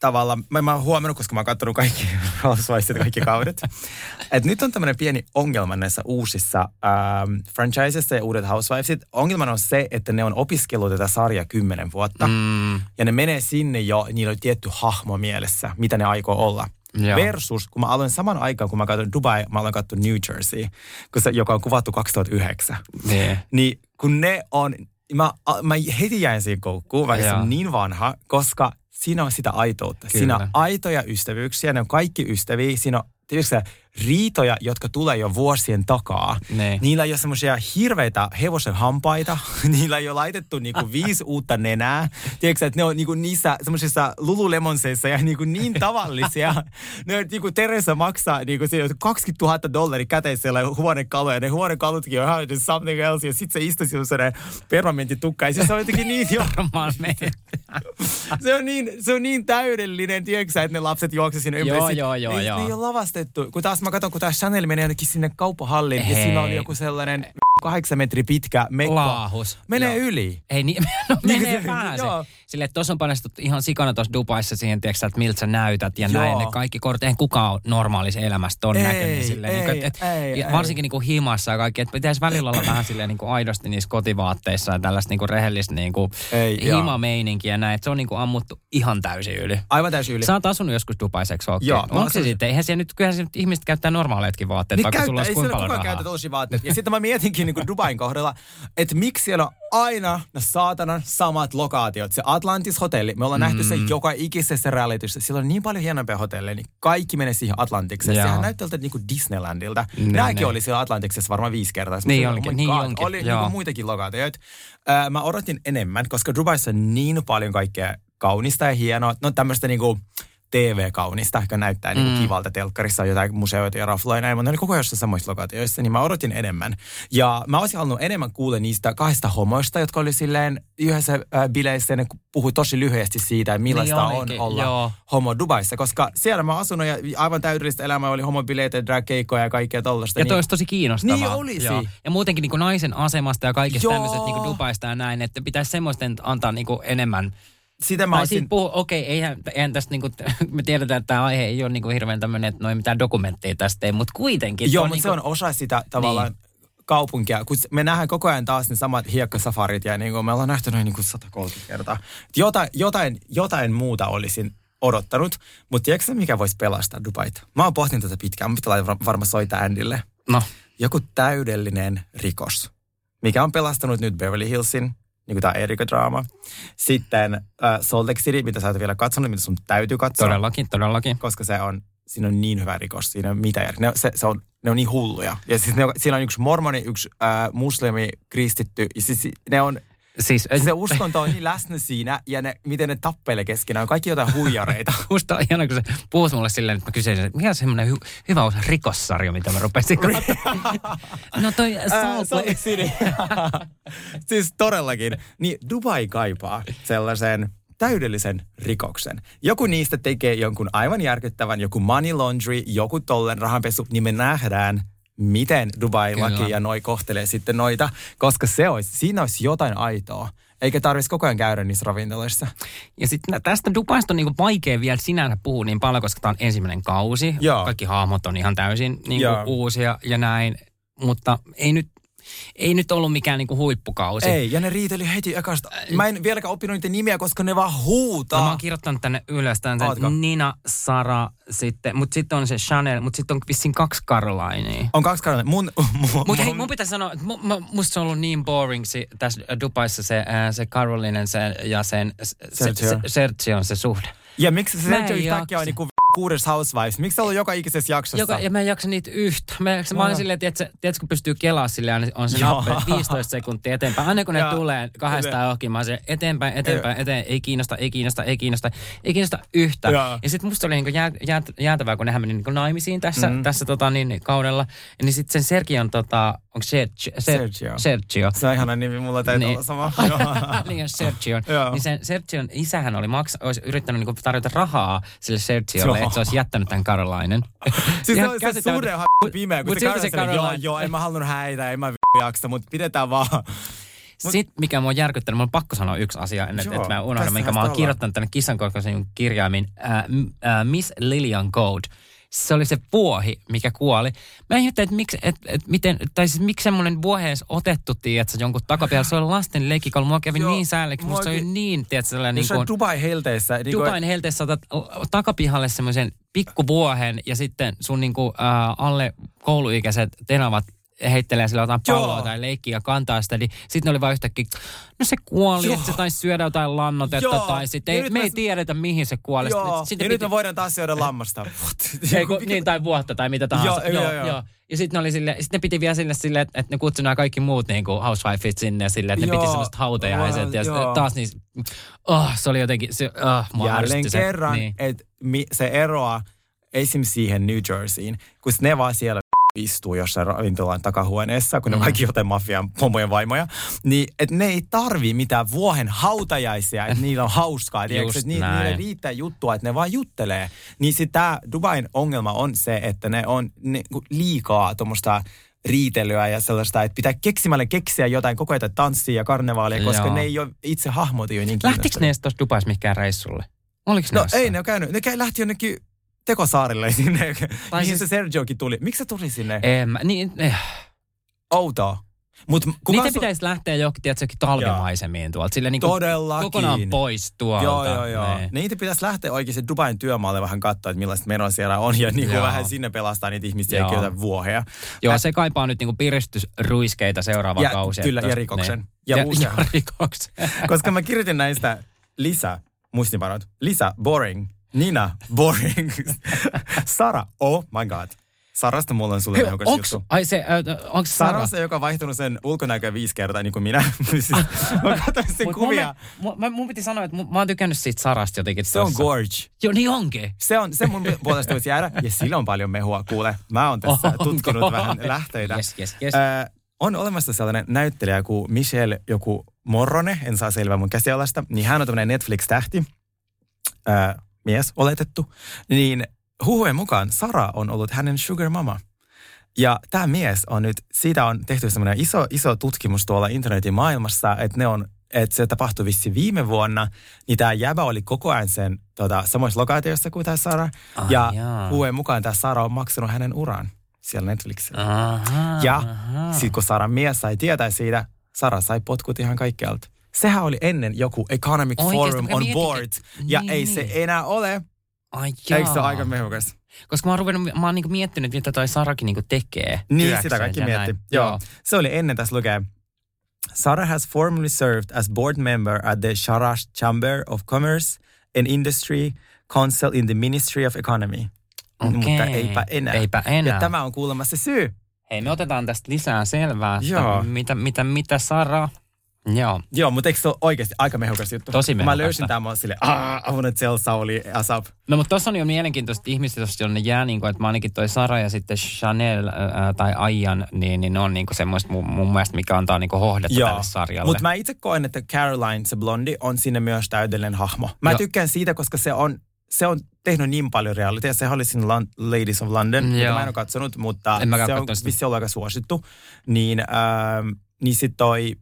tavalla, mä, mä oon huomannut, koska mä oon katsonut kaikki (laughs) Housewivesit kaikki kaudet, (laughs) että nyt on tämmöinen pieni ongelma näissä uusissa ähm, franchisessa ja uudet Housewivesit. Ongelmana on se, että ne on opiskellut tätä sarjaa kymmenen vuotta. Mm, Ja ne menee sinne jo, niillä on tietty hahmo mielessä, mitä ne aikoo olla. Joo. Versus, kun mä aloin saman aikaan, kun mä katson Dubai, mä aloin katsoa New Jersey, kun se, joka on kuvattu 2009. niin. Niin kun ne on, mä, mä heti jäin siihen koukkuun, vaikka se Joo. on niin vanha, koska siinä on sitä aitoutta. Kyllä. Siinä on aitoja ystävyyksiä, ne on kaikki ystäviä. Siinä on tiedätkö, sä, riitoja, jotka tulee jo vuosien takaa. Niin. Niillä ei ole semmoisia hirveitä hevosen hampaita. (laughs) Niillä ei ole laitettu niinku viisi uutta nenää. Tiedätkö, että ne on niinku niissä semmoisissa lululemonseissa ja niinku niin tavallisia. ne on niinku Teresa maksaa niinku siinä 20 000 dollaria käteisellä huonekaluja. Ne huonekalutkin on ihan something else. Ja sitten se istuu semmoinen permanenttitukka. Ja se on jotenkin niin jo se on niin, se on niin täydellinen, tiedätkö että ne lapset juoksevat sinne ympäri. Joo, joo, joo, ne, joo. Ne ei ole lavastettu. Kun taas mä katson, kun taas Chanel menee jonnekin sinne kauppahalliin ja Hei. siinä oli joku sellainen kahdeksan metri pitkä mekko. Laahus. Menee Joo. yli. Ei niin, (laughs) no menee Niin, pääse. joo. Silleen, että tuossa on panostettu ihan sikana tuossa Dubaissa siihen, tiedätkö, että miltä sä näytät ja Joo. näin. Ne kaikki kortit, eihän kukaan ole normaalissa elämässä ton Ei, näköinen. Silleen, ei, niin kuin, et, ei, ja ei. varsinkin niin kuin himassa ja kaikki, että pitäisi välillä olla vähän silleen niin kuin aidosti niissä kotivaatteissa ja tällaista niin kuin rehellistä niin kuin Ei, himameininkiä ja näin. Että se on niin kuin ammuttu ihan täysin yli. Aivan täysin yli. Sä oot asunut joskus Dubaissa, eikö Joo, Onko se sitten? Eihän siellä nyt, kyllähän siellä nyt ihmiset käyttää normaaleetkin vaatteet, Niin vaikka käyttää, sulla olisi ei kuinka siellä paljon kukaan rahaa. käytä tosi vaatteet. Ja sitten mä mietinkin niin kuin Dubain kohdalla, että miksi siellä on aina ne saatanan samat lokaatiot. Se Atlantis hotelli, me ollaan mm. nähty se joka ikisessä realityssä. Siellä on niin paljon hienompia hotelleja, niin kaikki menee siihen Atlantikseen. Joo. Sehän näyttää niin kuin Disneylandilta. Niin, Nämäkin niin. oli siellä Atlantiksessa varmaan viisi kertaa. Sitten Niin mä onkin, oh niin onkin, Oli niin joo. kuin muitakin lokaatioita. Ää, mä odotin enemmän, koska Dubaissa on niin paljon kaikkea kaunista ja hienoa. No tämmöistä niin kuin TV-kaunista, joka näyttää niin Mm. kivalta telkkarissa, on jotain museoita ja rafloja ja näin, mutta ne oli koko ajan jossain samoissa lokaatioissa, niin mä odotin enemmän. Ja mä olisin halunnut enemmän kuulla niistä kahdesta homoista, jotka oli silleen yhdessä äh, bileissä, ja ne puhui tosi lyhyesti siitä, millaista Niin on olla joo. homo Dubaissa, koska siellä mä asunut ja aivan täydellistä elämää oli homobileitä, drag-keikkoja ja kaikkea tollasta. Ja toi olisi tosi kiinnostavaa. Niin olisi. Joo. Ja muutenkin niin kuin naisen asemasta ja kaikista tämmöisestä niin Dubaista ja näin, että pitäisi semmoisten antaa niin kuin enemmän. Sitä mä olisin... puhu, okei, eihän, eihän tästä niin kuin, (laughs) me tiedetään, että tämä aihe ei ole niin kuin hirveän tämmöinen, että noin mitään dokumentteja tästä ei, mutta kuitenkin. Joo, mutta niin se on osa sitä tavallaan niin. kaupunkia. Kun me nähdään koko ajan taas ne samat hiekkasafarit ja niin kuin me ollaan nähty noin niin kuin 130 kertaa. Jotain, jotain, jotain muuta olisin odottanut. Mutta tiedätkö mikä voisi pelastaa Dubait? Mä oon pohtinut tätä pitkään. Mä pitää var- varmaan soittaa Andille. No, Joku täydellinen rikos, mikä on pelastanut nyt Beverly Hillsin, niin kuin tämä Erika-draama. Sitten äh, Salt Lake City, mitä sä et vielä katsonut, mitä sun täytyy katsoa. todellakin, todellakin. Koska se on, siinä on niin hyvä rikos, siinä on mitä järkeä. Ne, se, se on, ne on niin hulluja. Ja siis ne, on- siinä on yksi mormoni, yksi äh, muslimi, kristitty. Ja siis ne on, Siis se (laughs) uskonto on niin läsnä siinä ja ne, miten ne tappelee keskenään. On kaikki jotain huijareita. (laughs) Musta on ihana, kun se puhut mulle silleen, että mä kysyisin, että mikä on semmoinen hy- hyvä osa rikossarja, mitä mä rupesin (laughs) katsomaan. no toi Salt siis todellakin. Niin Dubai kaipaa sellaisen täydellisen rikoksen. Joku niistä tekee jonkun aivan järkyttävän, joku money laundry, joku tollen rahanpesu, niin me nähdään, miten Dubai-laki ja noi kohtelee sitten noita, koska se olisi, siinä olisi jotain aitoa. Eikä tarvitsisi koko ajan käydä niissä ravintoloissa. Ja sitten tästä Dubaista on niinku vaikea vielä sinänsä puhua niin paljon, koska tämä on ensimmäinen kausi. Joo. Kaikki hahmot on ihan täysin niinku uusia ja näin. Mutta ei nyt, ei nyt ollut mikään niinku huippukausi. Ei, ja ne riiteli heti ekasta. Mä en vieläkään oppinut niiden nimiä, koska ne vaan huutaa. No, mä oon kirjoittanut tänne ylös tämän Ootko? Nina, Sara, sitten, mutta sitten on se Chanel, mutta sitten on vissiin kaksi Carolinea. On kaksi karana. Mun, (laughs) mun, Mutta hei, mun pitäisi sanoa, että mu, mu, musta se on ollut niin boring si, tässä Dubaissa se, ää, se Carolinen se, ja sen se, Sergio. se, Sergio on se suhde. Ja miksi se Sergio yhtäkkiä on niinku kuudes Housewives? Miksi se on ollut joka ikisessä jaksossa? Joka, ja mä en jaksa niitä yhtä. Mä, jaksa, mä olin Joo. silleen, että tiedätkö, kun pystyy kelaa silleen, niin on se nappe 15 sekuntia eteenpäin. Aina kun ne Joo. tulee kahdesta ohki, mä oon silleen, eteenpäin, eteenpäin, eteen, ei kiinnosta, ei kiinnosta, ei kiinnosta, ei kiinnosta yhtä. Joo. Ja sitten musta oli niin jää, jää, jäätävää, kun nehän meni niin naimisiin tässä, mm. tässä tota, niin, kaudella. Ja niin sitten sen Sergion, tota, onko Sergio? Sergio. Sergio. Se on ihana nimi, mulla täytyy Niin. olla sama. (laughs) niin, Sergion. Joo. niin sen Sergion isähän oli maksa, olisi yrittänyt niinku tarjota rahaa sille Sergiolle, että se olisi jättänyt tämän Carolinen. (laughs) siis se oli se suuren ha- pimeä, kun mut se Caroline joo, joo, en mä halunnut häitä, en mä v- jaksa, mutta pidetään vaan. Sitten, mikä mua on järkyttänyt, mun on pakko sanoa yksi asia ennen, että mä unohdan, minkä mä oon kirjoittanut tänne kissankorkoisen kirjaimin. Äh, äh, Miss Lillian Code. Se oli se vuohi, mikä kuoli. Mä ihmettelin, että miksi, et, et, miten, tai siis miksi semmoinen vuohi edes otettu, tiedätkö, jonkun takapialla. Se oli lasten leikkikalu. Mua kävi Joo, niin säälleksi. Musta oli niin, tiedätkö, sellainen Niin niin se kuin, on Dubai helteissä. Niin kuin, Dubain helteessä otat takapihalle semmoisen pikkuvuohen ja sitten sun niinku, äh, alle kouluikäiset tenavat heittelee sillä jotain Joo. palloa tai leikkiä ja kantaa sitä, niin sitten ne oli vaan yhtäkkiä, no se kuoli, Joo. että se taisi syödä jotain lannotetta Joo. tai sitten Ja ei, me mä- ei tiedetä mihin se kuoli. Joo, Sitten ja nyt me voidaan taas syödä lammasta. (laughs) Ei, kun, niin, tai vuotta tai mitä tahansa. Joo, joo, joo. Ja sitten ne, oli sille, sit ne piti vielä sille, sille että, ne kutsui nämä kaikki muut niin kuin housewifeit sinne sille, että ne Joo. piti semmoista hautajaiset. Ja Joo. sitten taas niin, oh, se oli jotenkin, se, oh, mua Jälleen kerran, Niin. että se eroaa esim. siihen New Jerseyin, kun ne vaan siellä istuu jossain ravintolan takahuoneessa, kun ne Mm. kaikki jotain mafian pomojen vaimoja, niin että ne ei tarvi mitään vuohen hautajaisia, että niillä on hauskaa. tiedätkö, että ni, näin. niille riittää juttua, että ne vaan juttelee. Niin sitten tämä Dubain ongelma on se, että ne on ne, liikaa tuommoista riitelyä ja sellaista, että pitää keksimällä keksiä jotain koko ajan tanssia ja karnevaalia, koska Joo. ne ei ole itse hahmot ole niin Lähtikö ne edes tuossa Dubais mihinkään reissulle? Oliko ne No jossain? ei ne ole käynyt. Ne käy, lähti jonnekin tekosaarille (laughs) sinne, tai mihin siis- se Sergiokin tuli. Miksi se tuli sinne? En mä, niin, eh. Outoa. Mut Niiden su- pitäisi lähteä johonkin, tiedätkö, johonkin talvimaisemiin tuolta. Sille niin kuin Todellakin. kokonaan pois tuolta. Joo, joo, joo. Niin. Niitä pitäisi lähteä oikeasti Dubain työmaalle vähän katsoa, että millaista menoa siellä on ja niin kuin Joo. vähän sinne pelastaa niitä ihmisiä Joo. jotain vuoheja. Joo, se kaipaa nyt niinku piristysruiskeita seuraava Ja- kausi. kyllä, että- ja rikoksen. Niin. Ja Ja, ja rikoksen. (laughs) Koska mä kirjoitin näistä lisä, muistiinpanot. Lisa, boring. Nina, boring. (laughs) Sara, oh my god. Sarasta mulla on sulle Hei, onks, juttu. ai se, äh, onks Sara? Sara se, joka on vaihtunut sen ulkonäköä viisi kertaa, niin kuin minä. (laughs) Siis mä (laughs) katsoin sen Mut kuvia. Mun, mun, mun, piti sanoa, että mun, mä oon tykännyt siitä Sarasta jotenkin Se on tossa. gorge. Joo, niin onkin. Se on, se mun puolesta voisi jäädä, ja sillä on paljon mehua, kuule. Mä oon tässä Onko? tutkinut vähän lähteitä. Yes, yes, yes. Ö, on olemassa sellainen näyttelijä kuin Michelle joku Morrone, en saa selvää mun käsialasta, niin hän on tämmöinen Netflix-tähti, ö, mies oletettu, niin huhujen mukaan Sara on ollut hänen sugar mama. Ja tämä mies on nyt, siitä on tehty semmoinen iso, iso tutkimus tuolla internetin maailmassa, että ne on että se tapahtui vissi viime vuonna, niin tämä jäbä oli koko ajan sen tota, samoissa lokaatioissa kuin tämä Sara. Ai ja jaa. huhujen mukaan tämä Sara on maksanut hänen uran siellä Netflixillä. Aha, Ja sitten kun Saran mies sai tietää siitä, Sara sai potkut ihan kaikkialta. Sehän oli ennen joku Economic Oikeesti, Forum on mietin, board. et- Ja niin, ei se niin. enää ole. Ai Eikö se jaa. ole aika mehukas? Koska mä oon, ruvennut, mä oon niinku miettinyt, mitä toi Sarakin niinku tekee. Niin, sitä kaikki mietti. näin. Joo. Se oli ennen tässä lukee. Sarah has formerly served as board member at the Sharash Chamber of Commerce and Industry Council in the Ministry of Economy. Okei. Mutta eipä enää. Eipä enää. Ja tämä on kuulemma se syy. Hei, me otetaan tästä lisää selvää. Joo. Mitä, mitä, mitä Sara... Joo. Joo, mutta eikö se ole oikeasti aika mehukas juttu? Tosi Kun Mä löysin tämän, mä oon silleen, aah, I wanna tell Sauli Asap. No mutta tuossa on jo mielenkiintoista ihmisistä, jonne jää niin kuin, että mä ainakin toi Sara ja sitten Chanel ää, tai Aian, niin, niin ne on niin kuin semmoista mun, mun mielestä, mikä antaa niin kuin hohdetta tälle sarjalle. mutta mä itse koen, että Caroline, se blondi, on sinne myös täydellinen hahmo. Mä Joo. tykkään siitä, koska se on, se on tehnyt niin paljon realitya. Se oli siinä Lon- Ladies of London, mitä Joo. mä en ole katsonut, mutta En se on vissi ollut aika suosittu. Niin, ähm, niin sit toi,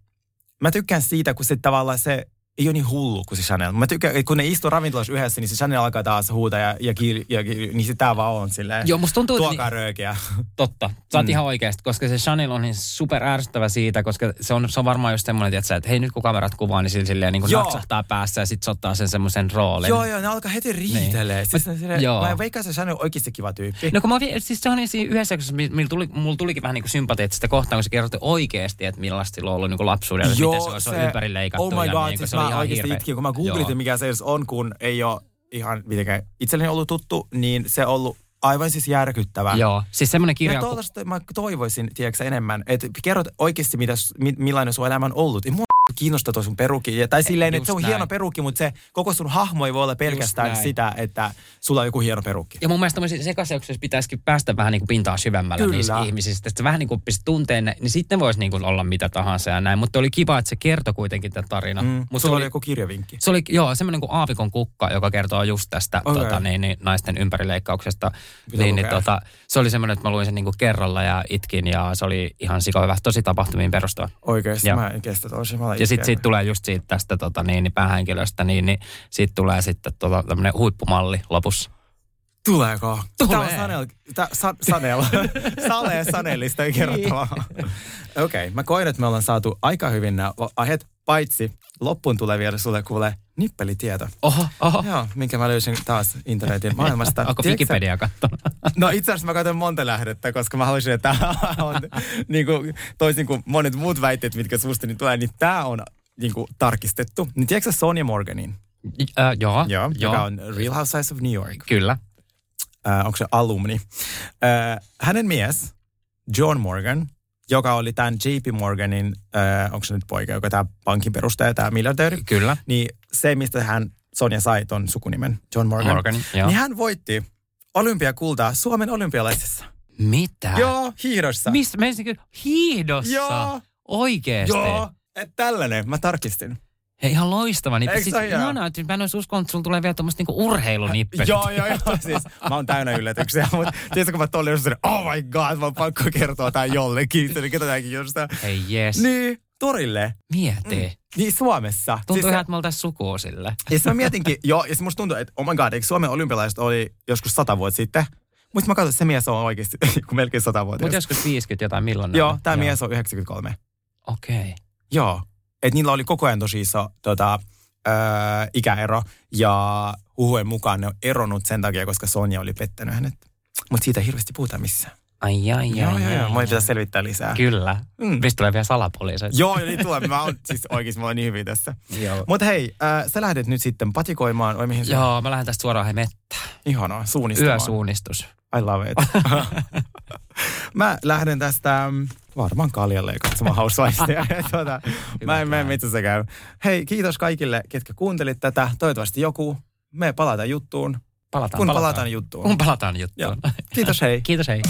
mä tykkään siitä, kun se tavallaan se ei ole niin hullu kuin se Chanel. Mä tykkään, että kun ne istuu ravintolassa yhdessä, niin se Chanel alkaa taas huuta ja, ja, kiil, ja, kiil, niin se tää vaan on silleen. Joo, musta tuntuu, että Tuokaa röökiä. Totta. Sä oot Mm. ihan oikeasti, koska se Chanel on niin super ärsyttävä siitä, koska se on, se on varmaan just semmoinen, tietsä, että hei nyt kun kamerat kuvaa, niin sillä silleen niin kuin Joo. naksahtaa päässä ja sit se ottaa sen semmoisen roolin. Joo, joo, ne alkaa heti riitelee. Niin. Siis, silleen, joo. Mä veikkaan, se Chanel on oikeasti kiva tyyppi. No kun mä, siis se on niin siinä yhdessä, kun mulla tuli, mulla tulikin vähän niin kuin sympatiaa sitä kohtaa, kun se kerrotti oikeasti, että millaista sillä on ollut niin kuin lapsuudella, miten se on, se on ympäri leikattu. Oh my ja god, niin, siis mä ihan oikeasti hirveä. itkin, kun mä googlitin, Joo. mikä se edes on, kun ei ole ihan mitenkään itselleni ollut tuttu, niin se on ollut aivan siis järkyttävää. Joo, siis semmoinen kirja, Ja kun- toivottavasti mä toivoisin, tiedätkö enemmän, että kerrot oikeasti, mitä, mi, millainen sun elämä on ollut. Mua kiinnostaa toi sun peruki. Ja, tai silleen, että se on näin. hieno peruki, mutta se koko sun hahmo ei voi olla pelkästään sitä, että sulla on joku hieno perukki. Ja mun mielestä tämmöisissä sekaseuksissa pitäisikin päästä vähän niin kuin pintaa syvemmällä Kyllä. niissä ihmisistä. Että vähän niin kuin tunteen, niin sitten voisi niin kuin olla mitä tahansa ja näin. Mutta oli kiva, että se kertoi kuitenkin tätä tarinaa. Mm. Mut Sulla oli joku kirjavinkki. Se oli, joo, semmoinen kuin Aavikon kukka, joka kertoo just tästä Okei. tota, niin, niin, naisten ympärileikkauksesta. Pitää Niin, niin, tota, se oli semmoinen, että mä luin sen niin kuin kerralla ja itkin ja se oli ihan sika hyvä, tosi tapahtumiin perustuva. Oikeasti, Joo. mä en kestä tosi. Mä Ja sitten siitä tulee just siitä tästä tota, niin, niin päähenkilöstä, niin, niin siitä tulee sitten tota, tämmöinen huippumalli lopussa. Tuleeko? Tulee. Tämä on Sanel, tä, sa, Sanel. (laughs) Sale ei kerrottavaa. Okei, okay, mä koen, että me ollaan saatu aika hyvin nämä aiheet, paitsi loppuun tulee vielä sulle kuule nippelitieto. Oho, oho. Joo, minkä mä löysin taas internetin maailmasta. (laughs) Onko Tiedätkö Wikipedia katsonut? No itse asiassa mä katsoin monta lähdettä, koska mä haluaisin, että tämä on (laughs) niin kuin, toisin kuin monet muut väitteet, mitkä susta niin tulee, niin tämä on niin kuin, tarkistettu. Niin tiedätkö Sonia Morganin? äh, joo, Joo, joo. joka on Real Housewives of New York. Kyllä. äh, onko se alumni. Äh, hänen mies, John Morgan, joka oli tämän JP Morganin, äh, onko se nyt poika, joka tämä pankin perustaja, tämä miljardööri, Kyllä. niin se, mistä hän, Sonja sai ton sukunimen, John Morgan, Morganin, joo. niin hän voitti olympiakultaa Suomen olympialaisissa. Mitä? Joo, hiihdossa. Mistä? Menisikö hiihdossa? Joo, Oikeesti? joo, että tällainen, mä tarkistin. Hei, ihan loistava nippi. Eikö Siis, hieno? ihanaa, että mä en olisi uskonut, että sulla tulee vielä tuommoista niinku urheilunippelit. Joo, joo, joo. Siis, mä oon täynnä yllätyksiä, mutta tiedätkö, kun mä tolli jossain, oh my god, mä oon pakko kertoa tää jollekin, eli ketä tää kiinnostaa. Hei jes. Niin, torille. Mieti. Niin Suomessa. Tuntuu siis, ihan, että me oltaisiin sukua sille. ja sitten mä mietinkin, (laughs) joo, ja sit musta tuntuu, että oh my god, eikö Suomen olympialaiset oli joskus sata vuotta sitten? Mutta mä katsoin, että se mies on oikeasti (laughs) kun melkein sata vuotta. Mutta joskus 50 jotain, milloin Joo, tämä mies on 93. Okei. Okay. Joo. Että niillä oli koko ajan tosi iso tota, öö, ikäero, ja huhujen mukaan ne on eronnut sen takia, koska Sonja oli pettänyt hänet. Mutta siitä ei hirveästi puhuta missään. Ai, ai, ai, joo, ai, joo, joo. ai, ai. pitäisi selvittää lisää. Kyllä. Mm. Mistä tulee vielä salapoliiseja? (laughs) Joo, niin tulee. Mä oon siis oikeasti, mä oon niin hyvin tässä. Mutta hei, äh, sä lähdet nyt sitten patikoimaan, vai mihin sä? Joo, mä lähden tästä suoraan he mettään. Ihanaa, suunnistamaan. Yösuunnistus. I love it. (laughs) (laughs) mä lähden tästä mm, varmaan kaljalle katsomaan Housewivesia. tuota, mä en mene metsässä käy. Hei, kiitos kaikille, ketkä kuuntelit tätä. Toivottavasti joku. Me palataan juttuun, Palataan, kun palataan. palataan juttuun. Kun palataan juttuun. Joo. Kiitos, hei. Kiitos, hei.